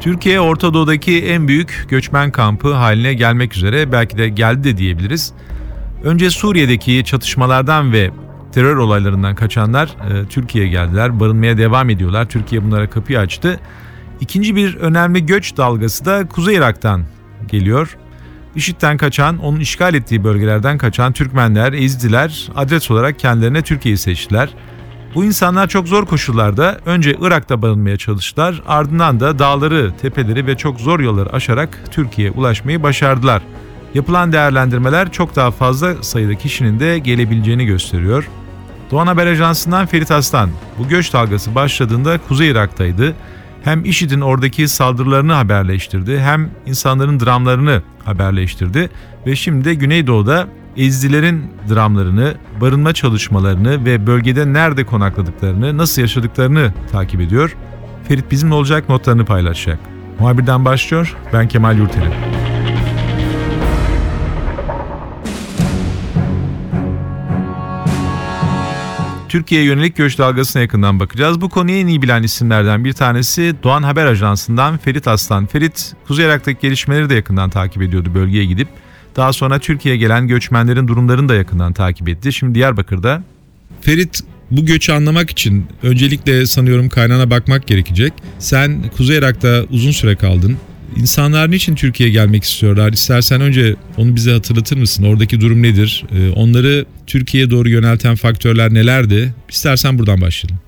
Türkiye Orta Doğu'daki en büyük göçmen kampı haline gelmek üzere belki de geldi de diyebiliriz. Önce Suriye'deki çatışmalardan ve terör olaylarından kaçanlar e, Türkiye'ye geldiler. Barınmaya devam ediyorlar. Türkiye bunlara kapıyı açtı. İkinci bir önemli göç dalgası da Kuzey Irak'tan geliyor. IŞİD'den kaçan, onun işgal ettiği bölgelerden kaçan Türkmenler, Ezdiler adres olarak kendilerine Türkiye'yi seçtiler. Bu insanlar çok zor koşullarda önce Irak'ta barınmaya çalıştılar, ardından da dağları, tepeleri ve çok zor yolları aşarak Türkiye'ye ulaşmayı başardılar. Yapılan değerlendirmeler çok daha fazla sayıda kişinin de gelebileceğini gösteriyor. Doğan Haber Ajansı'ndan Ferit Aslan, bu göç dalgası başladığında Kuzey Irak'taydı. Hem IŞİD'in oradaki saldırılarını haberleştirdi hem insanların dramlarını haberleştirdi ve şimdi de Güneydoğu'da Ezdilerin dramlarını, barınma çalışmalarını ve bölgede nerede konakladıklarını, nasıl yaşadıklarını takip ediyor. Ferit bizimle olacak notlarını paylaşacak. Muhabirden başlıyor, ben Kemal Yurteli. Türkiye'ye yönelik göç dalgasına yakından bakacağız. Bu konuyu en iyi bilen isimlerden bir tanesi Doğan Haber Ajansı'ndan Ferit Aslan. Ferit, Kuzey Irak'taki gelişmeleri de yakından takip ediyordu bölgeye gidip. Daha sonra Türkiye'ye gelen göçmenlerin durumlarını da yakından takip etti. Şimdi Diyarbakır'da. Ferit, bu göçü anlamak için öncelikle sanıyorum kaynağına bakmak gerekecek. Sen Kuzey Irak'ta uzun süre kaldın. İnsanlar niçin Türkiye'ye gelmek istiyorlar? İstersen önce onu bize hatırlatır mısın? Oradaki durum nedir? Ee, onları Türkiye'ye doğru yönelten faktörler nelerdi? İstersen buradan başlayalım.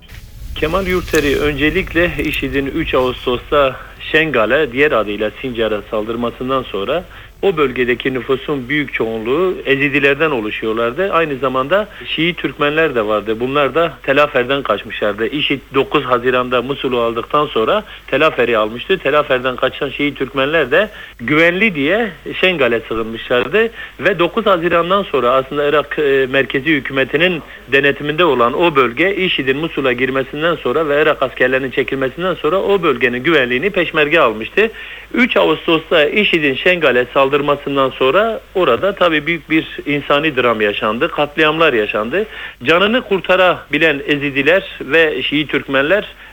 Kemal Yurteri öncelikle IŞİD'in 3 Ağustos'ta Şengal'e diğer adıyla Sincar'a saldırmasından sonra o bölgedeki nüfusun büyük çoğunluğu Ezidilerden oluşuyorlardı. Aynı zamanda Şii Türkmenler de vardı. Bunlar da Telafer'den kaçmışlardı. İşit 9 Haziran'da Musul'u aldıktan sonra Telafer'i almıştı. Telafer'den kaçan Şii Türkmenler de güvenli diye Şengal'e sığınmışlardı. Ve 9 Haziran'dan sonra aslında Irak e, merkezi hükümetinin denetiminde olan o bölge IŞİD'in Musul'a girmesinden sonra ve Irak askerlerinin çekilmesinden sonra o bölgenin güvenliğini peşmerge almıştı. 3 Ağustos'ta IŞİD'in Şengal'e saldırmıştı saldırmasından sonra orada tabii büyük bir insani dram yaşandı. Katliamlar yaşandı. Canını kurtarabilen Ezidiler ve Şii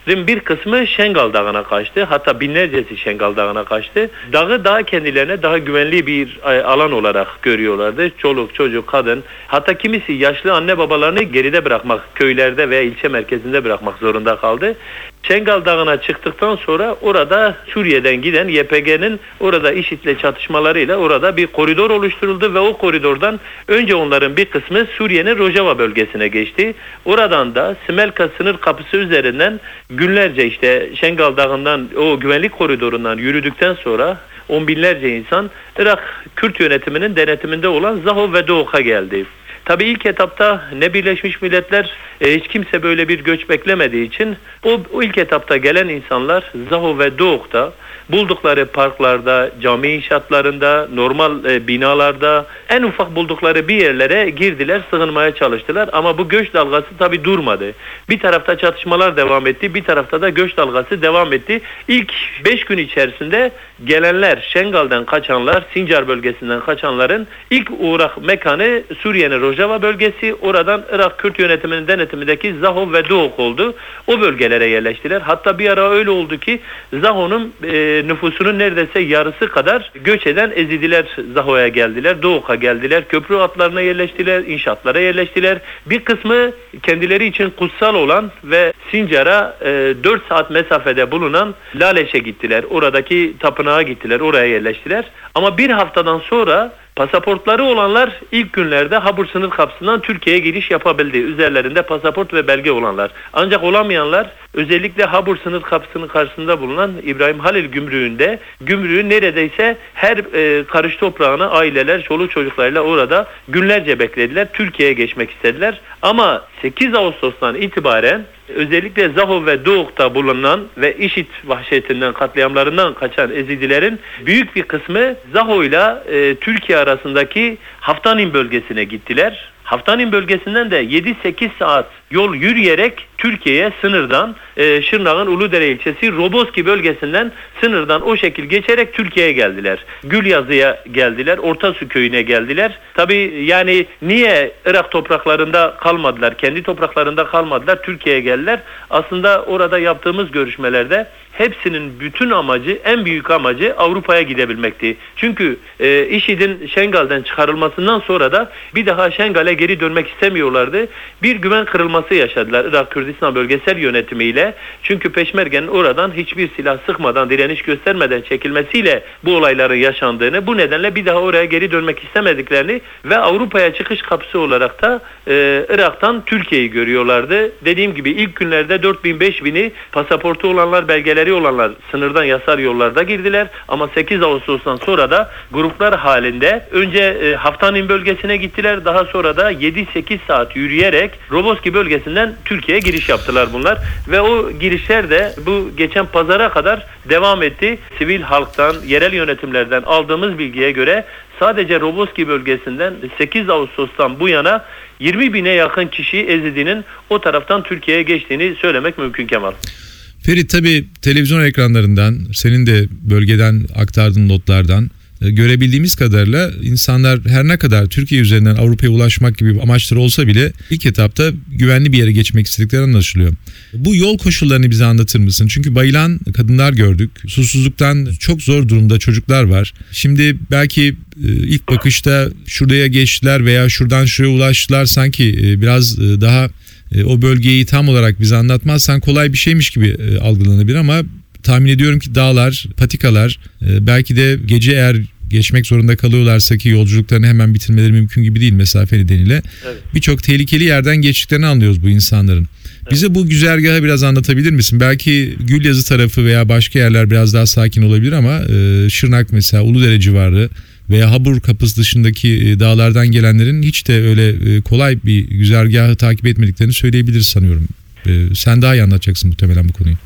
Türkmenlerin bir kısmı Şengal Dağı'na kaçtı. Hatta binlercesi Şengal Dağı'na kaçtı. Dağı daha kendilerine daha güvenli bir e, alan olarak görüyorlardı. Çoluk, çocuk, kadın. Hatta kimisi yaşlı anne babalarını geride bırakmak, köylerde veya ilçe merkezinde bırakmak zorunda kaldı. Şengal Dağı'na çıktıktan sonra orada Suriye'den giden YPG'nin orada IŞİD'le çatışmalarıyla orada bir koridor oluşturuldu ve o koridordan önce onların bir kısmı Suriye'nin Rojava bölgesine geçti. Oradan da Smelka sınır kapısı üzerinden günlerce işte Şengal Dağı'ndan o güvenlik koridorundan yürüdükten sonra on binlerce insan Irak Kürt yönetiminin denetiminde olan Zaho ve Doğuk'a geldi. Tabi ilk etapta ne Birleşmiş Milletler e, hiç kimse böyle bir göç beklemediği için o, o ilk etapta gelen insanlar Zaho ve Doğuk'ta buldukları parklarda, cami inşaatlarında, normal e, binalarda en ufak buldukları bir yerlere girdiler, sığınmaya çalıştılar. Ama bu göç dalgası tabi durmadı. Bir tarafta çatışmalar devam etti, bir tarafta da göç dalgası devam etti. İlk 5 gün içerisinde gelenler, Şengal'den kaçanlar, Sincar bölgesinden kaçanların ilk uğrak mekanı Suriye'nin Rojava bölgesi. Oradan Irak Kürt yönetiminin denetimindeki Zaho ve Doğuk oldu. O bölgelere yerleştiler. Hatta bir ara öyle oldu ki Zaho'nun e, nüfusunun neredeyse yarısı kadar göç eden Ezidiler Zaho'ya geldiler, Doğuk'a geldiler, köprü hatlarına yerleştiler, inşaatlara yerleştiler. Bir kısmı kendileri için kutsal olan ve Sincar'a e, 4 saat mesafede bulunan Laleş'e gittiler. Oradaki tapınağa gittiler, oraya yerleştiler. Ama bir haftadan sonra Pasaportları olanlar ilk günlerde Habur sınır kapısından Türkiye'ye giriş yapabildi. Üzerlerinde pasaport ve belge olanlar. Ancak olamayanlar özellikle Habur sınır kapısının karşısında bulunan İbrahim Halil gümrüğünde gümrüğün neredeyse her e, karış toprağına aileler, çoluk çocuklarıyla orada günlerce beklediler. Türkiye'ye geçmek istediler. Ama 8 Ağustos'tan itibaren özellikle Zaho ve Doğuk'ta bulunan ve IŞİD vahşetinden, katliamlarından kaçan Ezidilerin büyük bir kısmı Zaho ile e, Türkiye arasındaki Haftanin bölgesine gittiler. Haftanin bölgesinden de 7-8 saat yol yürüyerek Türkiye'ye sınırdan e, Şırnak'ın Uludere ilçesi Roboski bölgesinden sınırdan o şekil geçerek Türkiye'ye geldiler. Gülyazı'ya geldiler, Ortasu köyüne geldiler. Tabi yani niye Irak topraklarında kalmadılar, kendi topraklarında kalmadılar, Türkiye'ye geldiler. Aslında orada yaptığımız görüşmelerde hepsinin bütün amacı, en büyük amacı Avrupa'ya gidebilmekti. Çünkü e, IŞİD'in Şengal'den çıkarılmasından sonra da bir daha Şengal'e geri dönmek istemiyorlardı. Bir güven kırılması yaşadılar Irak Kürdistan bölgesel yönetimiyle. Çünkü Peşmerge'nin oradan hiçbir silah sıkmadan, direniş göstermeden çekilmesiyle bu olayların yaşandığını, bu nedenle bir daha oraya geri dönmek istemediklerini ve Avrupa'ya çıkış kapısı olarak da e, Irak'tan Türkiye'yi görüyorlardı. Dediğim gibi ilk günlerde 4000-5000'i pasaportu olanlar, belgeleri olanlar sınırdan yasal yollarda girdiler. Ama 8 Ağustos'tan sonra da gruplar halinde önce e, Haftanin bölgesine gittiler. Daha sonra da 7-8 saat yürüyerek Roboski bölgesinden Türkiye'ye giriş yaptılar bunlar. Ve o girişler de bu geçen pazara kadar devam etti. Sivil halktan, yerel yönetimlerden aldığımız bilgiye göre sadece Roboski bölgesinden 8 Ağustos'tan bu yana 20 bine yakın kişi Ezidi'nin o taraftan Türkiye'ye geçtiğini söylemek mümkün Kemal. Ferit tabi televizyon ekranlarından senin de bölgeden aktardığın notlardan görebildiğimiz kadarıyla insanlar her ne kadar Türkiye üzerinden Avrupa'ya ulaşmak gibi amaçları olsa bile ilk etapta güvenli bir yere geçmek istedikleri anlaşılıyor. Bu yol koşullarını bize anlatır mısın? Çünkü bayılan kadınlar gördük. Susuzluktan çok zor durumda çocuklar var. Şimdi belki e, ilk bakışta şuraya geçtiler veya şuradan şuraya ulaştılar sanki e, biraz daha o bölgeyi tam olarak bize anlatmazsan kolay bir şeymiş gibi algılanabilir ama tahmin ediyorum ki dağlar, patikalar belki de gece eğer geçmek zorunda kalıyorlarsa ki yolculuklarını hemen bitirmeleri mümkün gibi değil mesafe nedeniyle. Evet. Birçok tehlikeli yerden geçtiklerini anlıyoruz bu insanların. Evet. Bize bu güzergahı biraz anlatabilir misin? Belki Gülyazı tarafı veya başka yerler biraz daha sakin olabilir ama e, Şırnak mesela Uludere civarı veya Habur kapısı dışındaki dağlardan gelenlerin hiç de öyle kolay bir güzergahı takip etmediklerini söyleyebiliriz sanıyorum. Sen daha iyi anlatacaksın muhtemelen bu konuyu.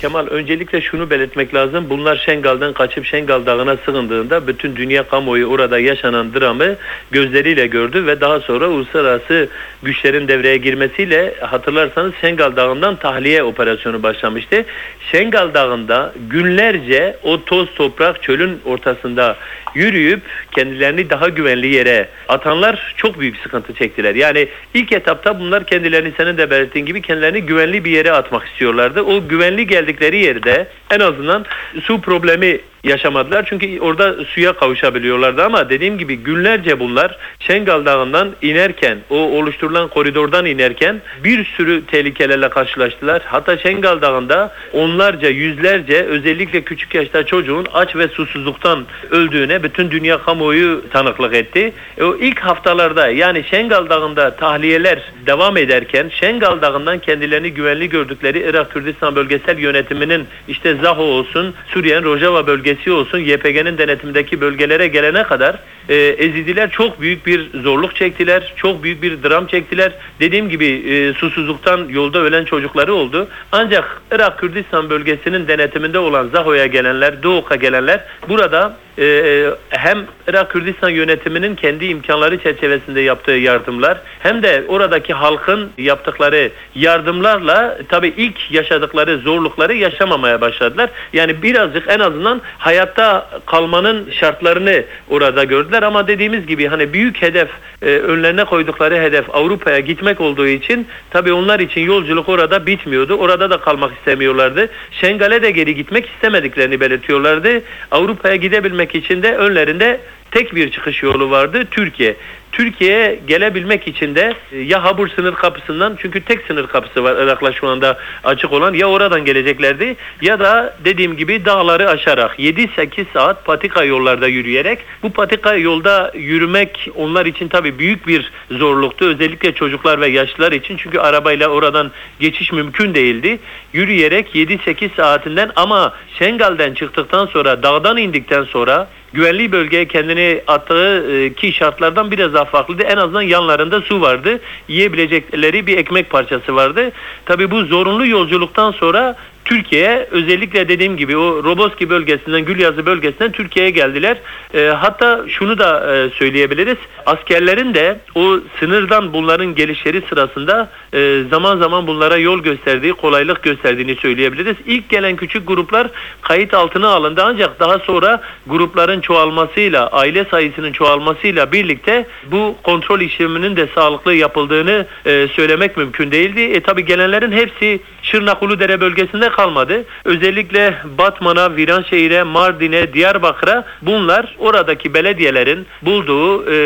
Kemal öncelikle şunu belirtmek lazım. Bunlar Şengal'dan kaçıp Şengal Dağı'na sığındığında bütün dünya kamuoyu orada yaşanan dramı gözleriyle gördü ve daha sonra uluslararası güçlerin devreye girmesiyle hatırlarsanız Şengal Dağı'ndan tahliye operasyonu başlamıştı. Şengal Dağı'nda günlerce o toz toprak çölün ortasında yürüyüp kendilerini daha güvenli yere atanlar çok büyük sıkıntı çektiler. Yani ilk etapta bunlar kendilerini senin de belirttiğin gibi kendilerini güvenli bir yere atmak istiyorlardı. O güvenli geldikleri yerde en azından su problemi yaşamadılar. Çünkü orada suya kavuşabiliyorlardı ama dediğim gibi günlerce bunlar Şengal Dağı'ndan inerken o oluşturulan koridordan inerken bir sürü tehlikelerle karşılaştılar. Hatta Şengal Dağı'nda onlarca yüzlerce özellikle küçük yaşta çocuğun aç ve susuzluktan öldüğüne bütün dünya kamuoyu tanıklık etti. E o ilk haftalarda yani Şengal Dağı'nda tahliyeler devam ederken Şengal Dağı'ndan kendilerini güvenli gördükleri Irak Kürdistan bölgesel yönetiminin işte Zaho olsun Suriye'nin Rojava bölgesi bölgesi olsun YPG'nin denetimdeki bölgelere gelene kadar e, Ezidiler çok büyük bir zorluk çektiler. Çok büyük bir dram çektiler. Dediğim gibi e, susuzluktan yolda ölen çocukları oldu. Ancak Irak Kürdistan bölgesinin denetiminde olan Zaho'ya gelenler, Doğuk'a gelenler burada e, hem Irak Kürdistan yönetiminin kendi imkanları çerçevesinde yaptığı yardımlar hem de oradaki halkın yaptıkları yardımlarla tabii ilk yaşadıkları zorlukları yaşamamaya başladılar. Yani birazcık en azından hayatta kalmanın şartlarını orada gördüler ama dediğimiz gibi hani büyük hedef e, önlerine koydukları hedef Avrupa'ya gitmek olduğu için tabii onlar için yolculuk orada bitmiyordu. Orada da kalmak istemiyorlardı. Şengal'e de geri gitmek istemediklerini belirtiyorlardı. Avrupa'ya gidebilmek için de önlerinde tek bir çıkış yolu vardı Türkiye. Türkiye'ye gelebilmek için de e, ya Habur sınır kapısından çünkü tek sınır kapısı var Irak'la şu anda açık olan ya oradan geleceklerdi ya da dediğim gibi dağları aşarak 7-8 saat patika yollarda yürüyerek bu patika yolda yürümek onlar için tabii büyük bir zorluktu. Özellikle çocuklar ve yaşlılar için çünkü arabayla oradan geçiş mümkün değildi. Yürüyerek 7-8 saatinden ama Şengal'den çıktıktan sonra dağdan indikten sonra güvenli bölgeye kendini attığı e, ki şartlardan biraz daha farklıydı. En azından yanlarında su vardı. Yiyebilecekleri bir ekmek parçası vardı. Tabii bu zorunlu yolculuktan sonra Türkiye'ye özellikle dediğim gibi o Roboski bölgesinden, Gülyazı bölgesinden Türkiye'ye geldiler. E, hatta şunu da e, söyleyebiliriz. Askerlerin de o sınırdan bunların gelişleri sırasında e, zaman zaman bunlara yol gösterdiği, kolaylık gösterdiğini söyleyebiliriz. İlk gelen küçük gruplar kayıt altına alındı ancak daha sonra grupların çoğalmasıyla, aile sayısının çoğalmasıyla birlikte bu kontrol işleminin de sağlıklı yapıldığını e, söylemek mümkün değildi. E tabi gelenlerin hepsi Şırnak Uludere bölgesinde kalmadı. Özellikle Batman'a, Viranşehir'e, Mardin'e, Diyarbakır'a bunlar oradaki belediyelerin bulduğu e,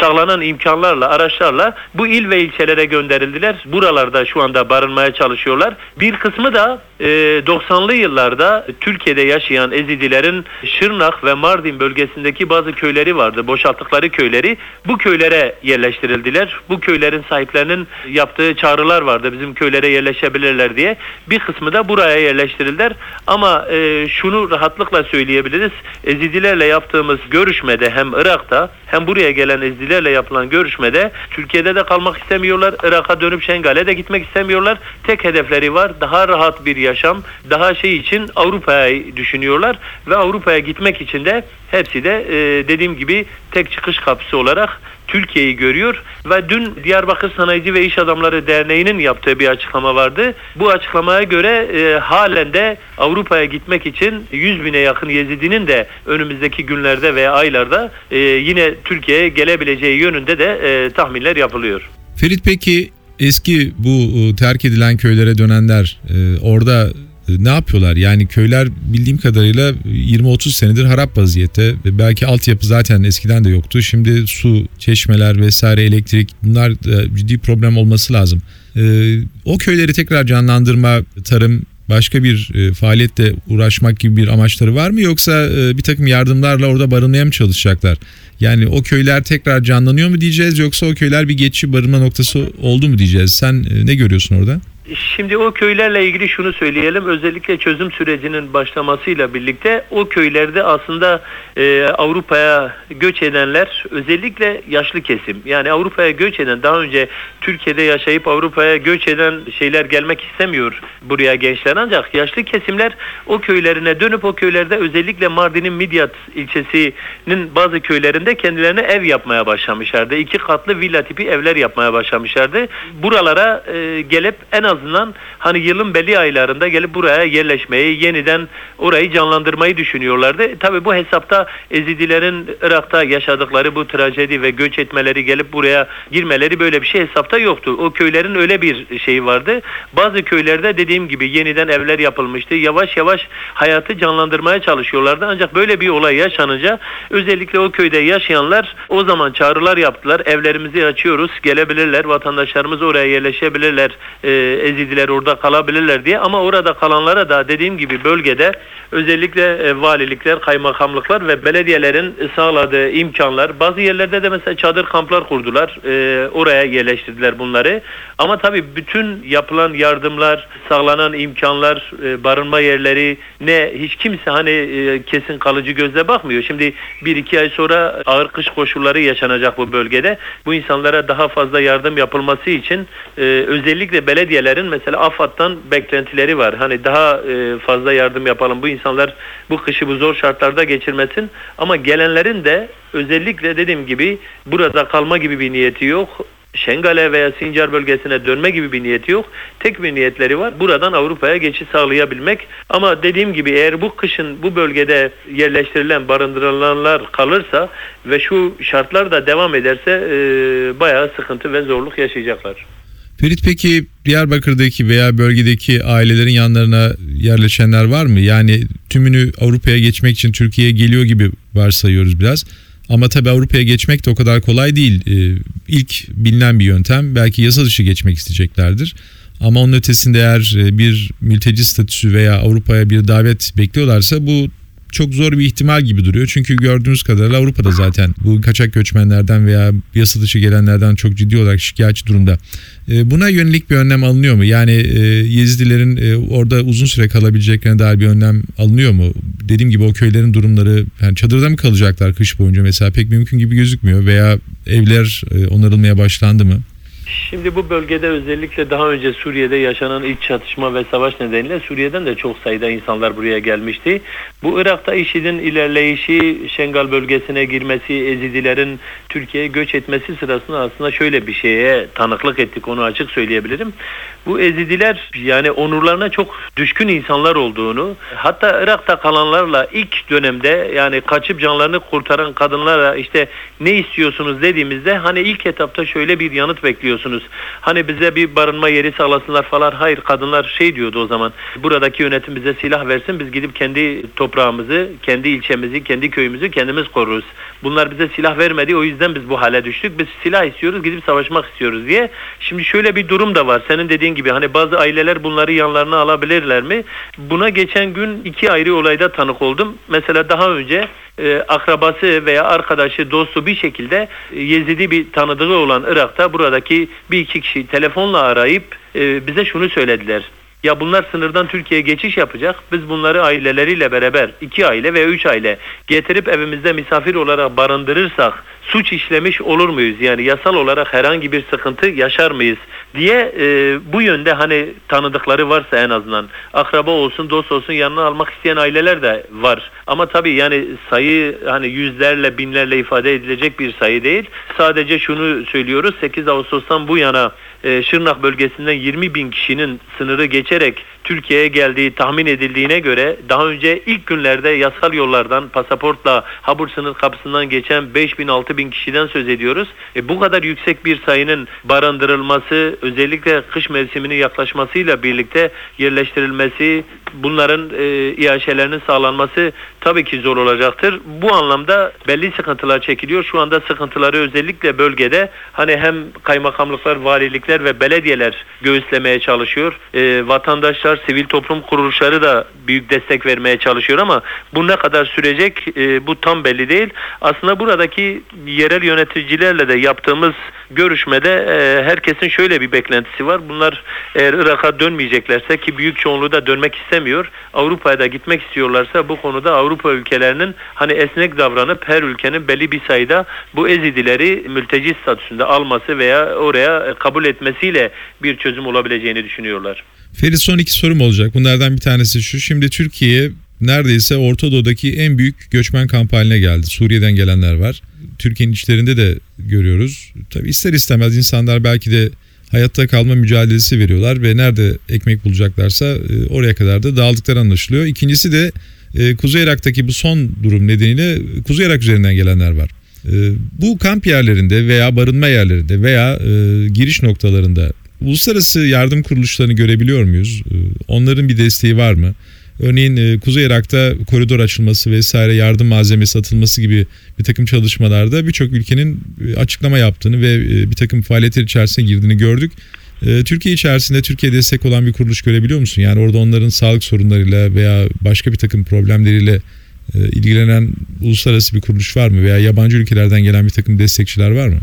sağlanan imkanlarla, araçlarla bu il ve ilçelere gönderildiler. Buralarda şu anda barınmaya çalışıyorlar. Bir kısmı da e, 90'lı yıllarda Türkiye'de yaşayan Ezidilerin Şırnak ve Mardin bölgesindeki bazı köyleri vardı. Boşalttıkları köyleri. Bu köylere yerleştirildiler. Bu köylerin sahiplerinin yaptığı çağrılar vardı. Bizim köylere yerleşebilirler diye. Bir kısmı da buraya yerleştirildiler. Ama e, şunu rahatlıkla söyleyebiliriz. Ezidilerle yaptığımız görüşmede hem Irak'ta hem buraya gelen Ezidilerle yapılan görüşmede Türkiye'de de kalmak istemiyorlar. Irak'a dönüp Şengal'e de gitmek istemiyorlar. Tek hedefleri var. Daha rahat bir yaşam, daha şey için Avrupa'yı düşünüyorlar ve Avrupa'ya gitmek için de hepsi de e, dediğim gibi tek çıkış kapısı olarak Türkiye'yi görüyor ve dün Diyarbakır Sanayici ve İş Adamları Derneği'nin yaptığı bir açıklama vardı. Bu açıklamaya göre e, halen de Avrupa'ya gitmek için 100 bine yakın Yezidinin de önümüzdeki günlerde veya aylarda e, yine Türkiye'ye gelebileceği yönünde de e, tahminler yapılıyor. Ferit peki eski bu e, terk edilen köylere dönenler e, orada ne yapıyorlar? Yani köyler bildiğim kadarıyla 20-30 senedir harap vaziyette ve belki altyapı zaten eskiden de yoktu. Şimdi su, çeşmeler vesaire elektrik bunlar ciddi problem olması lazım. E, o köyleri tekrar canlandırma, tarım başka bir e, faaliyetle uğraşmak gibi bir amaçları var mı yoksa e, bir takım yardımlarla orada barınmaya mı çalışacaklar? Yani o köyler tekrar canlanıyor mu diyeceğiz yoksa o köyler bir geçici barınma noktası oldu mu diyeceğiz? Sen e, ne görüyorsun orada? Şimdi o köylerle ilgili şunu söyleyelim. Özellikle çözüm sürecinin başlamasıyla birlikte o köylerde aslında e, Avrupa'ya göç edenler özellikle yaşlı kesim. Yani Avrupa'ya göç eden daha önce Türkiye'de yaşayıp Avrupa'ya göç eden şeyler gelmek istemiyor buraya gençler. Ancak yaşlı kesimler o köylerine dönüp o köylerde özellikle Mardin'in Midyat ilçesinin bazı köylerinde kendilerine ev yapmaya başlamışlardı. İki katlı villa tipi evler yapmaya başlamışlardı. Buralara e, gelip en azından hani yılın belli aylarında gelip buraya yerleşmeyi, yeniden orayı canlandırmayı düşünüyorlardı. Tabi bu hesapta Ezidilerin Irak'ta yaşadıkları bu trajedi ve göç etmeleri gelip buraya girmeleri böyle bir şey hesapta yoktu. O köylerin öyle bir şeyi vardı. Bazı köylerde dediğim gibi yeniden evler yapılmıştı. Yavaş yavaş hayatı canlandırmaya çalışıyorlardı. Ancak böyle bir olay yaşanınca özellikle o köyde yaşayanlar o zaman çağrılar yaptılar. Evlerimizi açıyoruz. Gelebilirler. Vatandaşlarımız oraya yerleşebilirler. Ee, Ezidiler orada kalabilirler diye. Ama orada kalanlara da dediğim gibi bölgede özellikle e, valilikler, kaymakamlıklar ve belediyelerin sağladığı imkanlar. Bazı yerlerde de mesela çadır kamplar kurdular. E, oraya yerleştirdiler bunları. Ama tabii bütün yapılan yardımlar, sağlanan imkanlar, e, barınma yerleri ne hiç kimse hani kesin kalıcı gözle bakmıyor. Şimdi bir iki ay sonra ağır kış koşulları yaşanacak bu bölgede. Bu insanlara daha fazla yardım yapılması için özellikle belediyelerin mesela AFAD'dan beklentileri var. Hani daha e, fazla yardım yapalım bu insanlar bu kışı bu zor şartlarda geçirmesin. Ama gelenlerin de özellikle dediğim gibi burada kalma gibi bir niyeti yok. Şengale veya Sincar bölgesine dönme gibi bir niyeti yok. Tek bir niyetleri var. Buradan Avrupa'ya geçiş sağlayabilmek. Ama dediğim gibi eğer bu kışın bu bölgede yerleştirilen, barındırılanlar kalırsa ve şu şartlar da devam ederse e, bayağı sıkıntı ve zorluk yaşayacaklar. Ferit peki Diyarbakır'daki veya bölgedeki ailelerin yanlarına yerleşenler var mı? Yani tümünü Avrupa'ya geçmek için Türkiye'ye geliyor gibi varsayıyoruz biraz. Ama tabii Avrupa'ya geçmek de o kadar kolay değil. Ee, ilk bilinen bir yöntem belki yasa dışı geçmek isteyeceklerdir. Ama onun ötesinde eğer e, bir mülteci statüsü veya Avrupa'ya bir davet bekliyorlarsa bu çok zor bir ihtimal gibi duruyor. Çünkü gördüğünüz kadarıyla Avrupa'da zaten bu kaçak göçmenlerden veya yasa dışı gelenlerden çok ciddi olarak şikayetçi durumda. E, buna yönelik bir önlem alınıyor mu? Yani e, Yezidilerin e, orada uzun süre kalabileceklerine dair bir önlem alınıyor mu? Dediğim gibi o köylerin durumları yani çadırda mı kalacaklar kış boyunca mesela pek mümkün gibi gözükmüyor veya evler onarılmaya başlandı mı? Şimdi bu bölgede özellikle daha önce Suriye'de yaşanan iç çatışma ve savaş nedeniyle Suriye'den de çok sayıda insanlar buraya gelmişti. Bu Irak'ta IŞİD'in ilerleyişi, Şengal bölgesine girmesi, Ezidilerin Türkiye'ye göç etmesi sırasında aslında şöyle bir şeye tanıklık ettik onu açık söyleyebilirim. Bu Ezidiler yani onurlarına çok düşkün insanlar olduğunu hatta Irak'ta kalanlarla ilk dönemde yani kaçıp canlarını kurtaran kadınlara işte ne istiyorsunuz dediğimizde hani ilk etapta şöyle bir yanıt bekliyorsunuz. Hani bize bir barınma yeri sağlasınlar falan. Hayır kadınlar şey diyordu o zaman. Buradaki yönetim bize silah versin. Biz gidip kendi toprağımızı, kendi ilçemizi, kendi köyümüzü kendimiz koruruz. Bunlar bize silah vermedi. O yüzden biz bu hale düştük. Biz silah istiyoruz, gidip savaşmak istiyoruz diye. Şimdi şöyle bir durum da var. Senin dediğin gibi hani bazı aileler bunları yanlarına alabilirler mi? Buna geçen gün iki ayrı olayda tanık oldum. Mesela daha önce e, akrabası veya arkadaşı, dostu bir şekilde e, Yezidi bir tanıdığı olan Irak'ta buradaki bir iki kişi telefonla arayıp e, bize şunu söylediler. Ya bunlar sınırdan Türkiye'ye geçiş yapacak. Biz bunları aileleriyle beraber iki aile veya üç aile getirip evimizde misafir olarak barındırırsak suç işlemiş olur muyuz? Yani yasal olarak herhangi bir sıkıntı yaşar mıyız diye e, bu yönde hani tanıdıkları varsa en azından akraba olsun dost olsun yanına almak isteyen aileler de var. Ama tabii yani sayı hani yüzlerle binlerle ifade edilecek bir sayı değil. Sadece şunu söylüyoruz 8 Ağustos'tan bu yana e, Şırnak bölgesinden 20 bin kişinin sınırı geçerek Türkiye'ye geldiği tahmin edildiğine göre daha önce ilk günlerde yasal yollardan pasaportla Habur sınır kapısından geçen 5 bin 6 bin kişiden söz ediyoruz. E, bu kadar yüksek bir sayının barındırılması özellikle kış mevsiminin yaklaşmasıyla birlikte yerleştirilmesi bunların e, iaşelerinin sağlanması tabii ki zor olacaktır. Bu anlamda belli sıkıntılar çekiliyor. Şu anda sıkıntıları özellikle bölgede hani hem kaymakamlıklar, valilikler ve belediyeler göğüslemeye çalışıyor. E, vatandaşlar, sivil toplum kuruluşları da büyük destek vermeye çalışıyor ama bu ne kadar sürecek e, bu tam belli değil. Aslında buradaki yerel yöneticilerle de yaptığımız görüşmede e, herkesin şöyle bir beklentisi var. Bunlar eğer Irak'a dönmeyeceklerse ki büyük çoğunluğu da dönmek istemiyor. Avrupa'ya da gitmek istiyorlarsa bu konuda Avrupa ülkelerinin hani esnek davranıp her ülkenin belli bir sayıda bu ezidileri mülteci statüsünde alması veya oraya kabul etmesiyle bir çözüm olabileceğini düşünüyorlar. Ferit son iki sorum olacak. Bunlardan bir tanesi şu. Şimdi Türkiye neredeyse Orta Doğu'daki en büyük göçmen kampı haline geldi. Suriye'den gelenler var. Türkiye'nin içlerinde de görüyoruz. Tabii ister istemez insanlar belki de hayatta kalma mücadelesi veriyorlar ve nerede ekmek bulacaklarsa e, oraya kadar da dağıldıkları anlaşılıyor. İkincisi de e, Kuzey Irak'taki bu son durum nedeniyle Kuzey Irak üzerinden gelenler var. E, bu kamp yerlerinde veya barınma yerlerinde veya giriş noktalarında uluslararası yardım kuruluşlarını görebiliyor muyuz? Onların bir desteği var mı? Örneğin e, Kuzey Irak'ta koridor açılması vesaire yardım malzemesi atılması gibi bir takım çalışmalarda birçok ülkenin e, açıklama yaptığını ve e, bir takım faaliyetler içerisine girdiğini gördük. Türkiye içerisinde Türkiye destek olan bir kuruluş görebiliyor musun? Yani orada onların sağlık sorunlarıyla veya başka bir takım problemleriyle ilgilenen uluslararası bir kuruluş var mı? Veya yabancı ülkelerden gelen bir takım destekçiler var mı?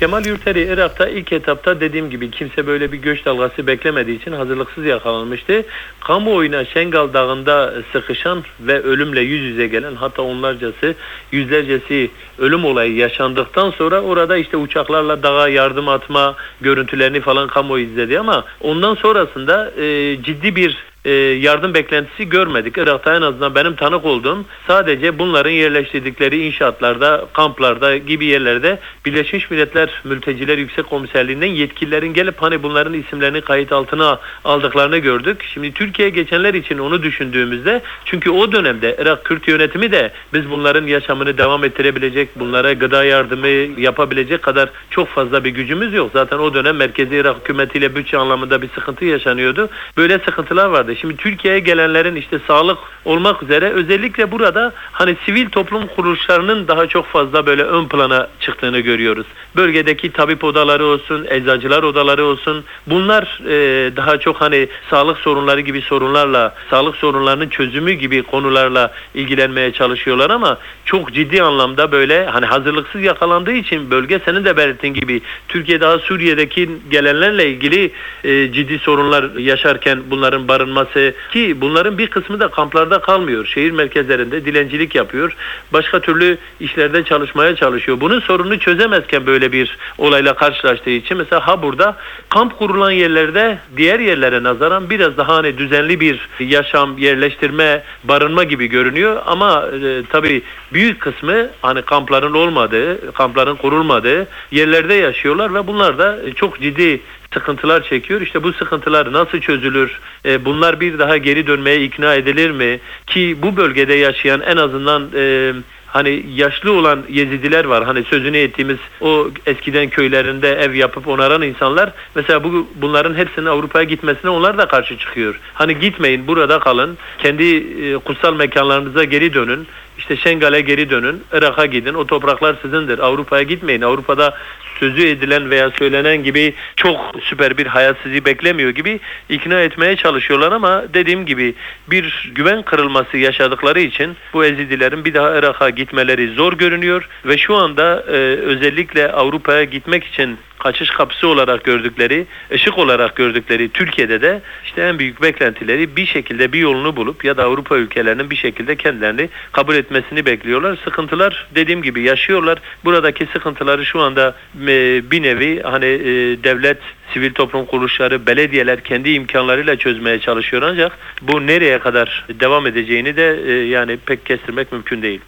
Kemal Yurteri Irak'ta ilk etapta dediğim gibi kimse böyle bir göç dalgası beklemediği için hazırlıksız yakalanmıştı. Kamuoyuna Şengal Dağı'nda sıkışan ve ölümle yüz yüze gelen hatta onlarcası yüzlercesi ölüm olayı yaşandıktan sonra orada işte uçaklarla dağa yardım atma görüntülerini falan kamuoyu izledi ama ondan sonrasında e, ciddi bir e, yardım beklentisi görmedik. Irak'ta en azından benim tanık olduğum sadece bunların yerleştirdikleri inşaatlarda, kamplarda gibi yerlerde Birleşmiş Milletler Mülteciler Yüksek Komiserliğinden yetkililerin gelip hani bunların isimlerini kayıt altına aldıklarını gördük. Şimdi Türkiye'ye geçenler için onu düşündüğümüzde çünkü o dönemde Irak Kürt yönetimi de biz bunların yaşamını devam ettirebilecek, bunlara gıda yardımı yapabilecek kadar çok fazla bir gücümüz yok. Zaten o dönem Merkezi Irak hükümetiyle bütçe anlamında bir sıkıntı yaşanıyordu. Böyle sıkıntılar vardı. Vardı. Şimdi Türkiye'ye gelenlerin işte sağlık olmak üzere özellikle burada hani sivil toplum kuruluşlarının daha çok fazla böyle ön plana çıktığını görüyoruz. Bölgedeki tabip odaları olsun, eczacılar odaları olsun bunlar e, daha çok hani sağlık sorunları gibi sorunlarla, sağlık sorunlarının çözümü gibi konularla ilgilenmeye çalışıyorlar ama çok ciddi anlamda böyle hani hazırlıksız yakalandığı için bölge senin de belirttiğin gibi Türkiye daha Suriye'deki gelenlerle ilgili e, ciddi sorunlar yaşarken bunların barınması ki bunların bir kısmı da kamplarda kalmıyor. Şehir merkezlerinde dilencilik yapıyor. Başka türlü işlerde çalışmaya çalışıyor. Bunun sorununu çözemezken böyle bir olayla karşılaştığı için mesela ha burada kamp kurulan yerlerde diğer yerlere nazaran biraz daha hani düzenli bir yaşam, yerleştirme, barınma gibi görünüyor ama e, tabii büyük kısmı hani kampların olmadığı, kampların kurulmadığı yerlerde yaşıyorlar ve bunlar da çok ciddi sıkıntılar çekiyor. İşte bu sıkıntılar nasıl çözülür? E, bunlar bir daha geri dönmeye ikna edilir mi? Ki bu bölgede yaşayan en azından e, hani yaşlı olan Yezidiler var. Hani sözünü ettiğimiz o eskiden köylerinde ev yapıp onaran insanlar mesela bu bunların hepsinin Avrupa'ya gitmesine onlar da karşı çıkıyor. Hani gitmeyin burada kalın. Kendi e, kutsal mekanlarınıza geri dönün. İşte Şengal'e geri dönün. Irak'a gidin. O topraklar sizindir. Avrupa'ya gitmeyin. Avrupa'da sözü edilen veya söylenen gibi çok süper bir hayat sizi beklemiyor gibi ikna etmeye çalışıyorlar ama dediğim gibi bir güven kırılması yaşadıkları için bu Ezidilerin bir daha Irak'a gitmeleri zor görünüyor ve şu anda e, özellikle Avrupa'ya gitmek için kaçış kapısı olarak gördükleri, ışık olarak gördükleri Türkiye'de de işte en büyük beklentileri bir şekilde bir yolunu bulup ya da Avrupa ülkelerinin bir şekilde kendilerini kabul etmesini bekliyorlar. Sıkıntılar dediğim gibi yaşıyorlar. Buradaki sıkıntıları şu anda e, bir nevi hani e, devlet, sivil toplum kuruluşları, belediyeler kendi imkanlarıyla çözmeye çalışıyor ancak bu nereye kadar devam edeceğini de e, yani pek kestirmek mümkün değil.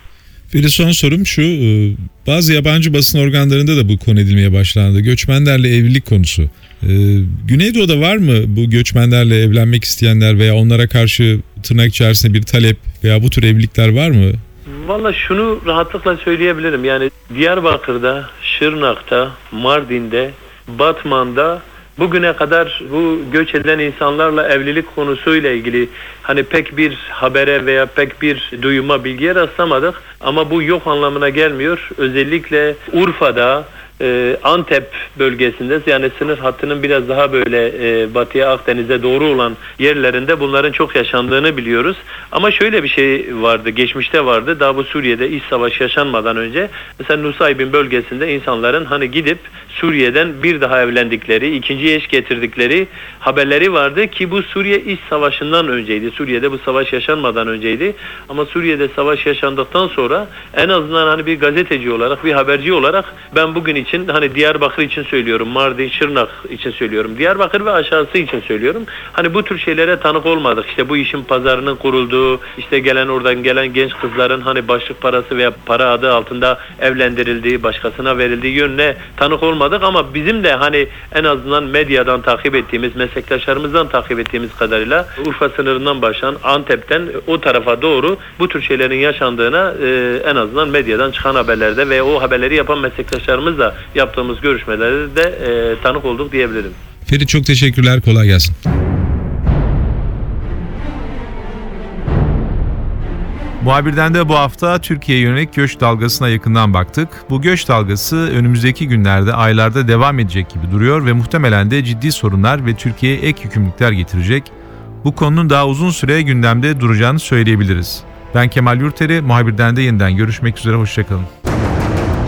Bir son sorum şu, e, bazı yabancı basın organlarında da bu konu edilmeye başlandı. Göçmenlerle evlilik konusu. E, Güneydoğu'da var mı bu göçmenlerle evlenmek isteyenler veya onlara karşı tırnak içerisinde bir talep veya bu tür evlilikler var mı? Valla şunu rahatlıkla söyleyebilirim. Yani Diyarbakır'da, Şırnak'ta, Mardin'de, Batman'da bugüne kadar bu göç eden insanlarla evlilik konusuyla ilgili hani pek bir habere veya pek bir duyuma bilgiye rastlamadık. Ama bu yok anlamına gelmiyor. Özellikle Urfa'da, e, Antep bölgesinde yani sınır hattının biraz daha böyle e, batıya Akdeniz'e doğru olan yerlerinde bunların çok yaşandığını biliyoruz. Ama şöyle bir şey vardı, geçmişte vardı. Daha bu Suriye'de iç savaş yaşanmadan önce mesela Nusaybin bölgesinde insanların hani gidip Suriye'den bir daha evlendikleri, ikinci eş getirdikleri haberleri vardı ki bu Suriye iç savaşından önceydi. Suriye'de bu savaş yaşanmadan önceydi. Ama Suriye'de savaş yaşandıktan sonra en azından hani bir gazeteci olarak, bir haberci olarak ben bugün için hani Diyarbakır için söylüyorum, Mardin, Şırnak için söylüyorum. Diyarbakır ve aşağısı için söylüyorum. Hani bu tür şeylere tanık olmadık. İşte bu işin pazarının kurulduğu, işte gelen oradan gelen genç kızların hani başlık parası veya para adı altında evlendirildiği, başkasına verildiği yönüne tanık olmadık ama bizim de hani en azından medyadan takip ettiğimiz, meslektaşlarımızdan takip ettiğimiz kadarıyla Urfa sınırından başlayan Antep'ten o tarafa doğru bu tür şeylerin yaşandığına e, en azından medyadan çıkan haberlerde ve o haberleri yapan yaptığımız görüşmelerde de e, tanık olduk diyebilirim. Ferit çok teşekkürler, kolay gelsin. Muhabirden de bu hafta Türkiye'ye yönelik göç dalgasına yakından baktık. Bu göç dalgası önümüzdeki günlerde, aylarda devam edecek gibi duruyor ve muhtemelen de ciddi sorunlar ve Türkiye'ye ek yükümlülükler getirecek. Bu konunun daha uzun süre gündemde duracağını söyleyebiliriz. Ben Kemal Yurteri, muhabirden de yeniden görüşmek üzere, hoşçakalın.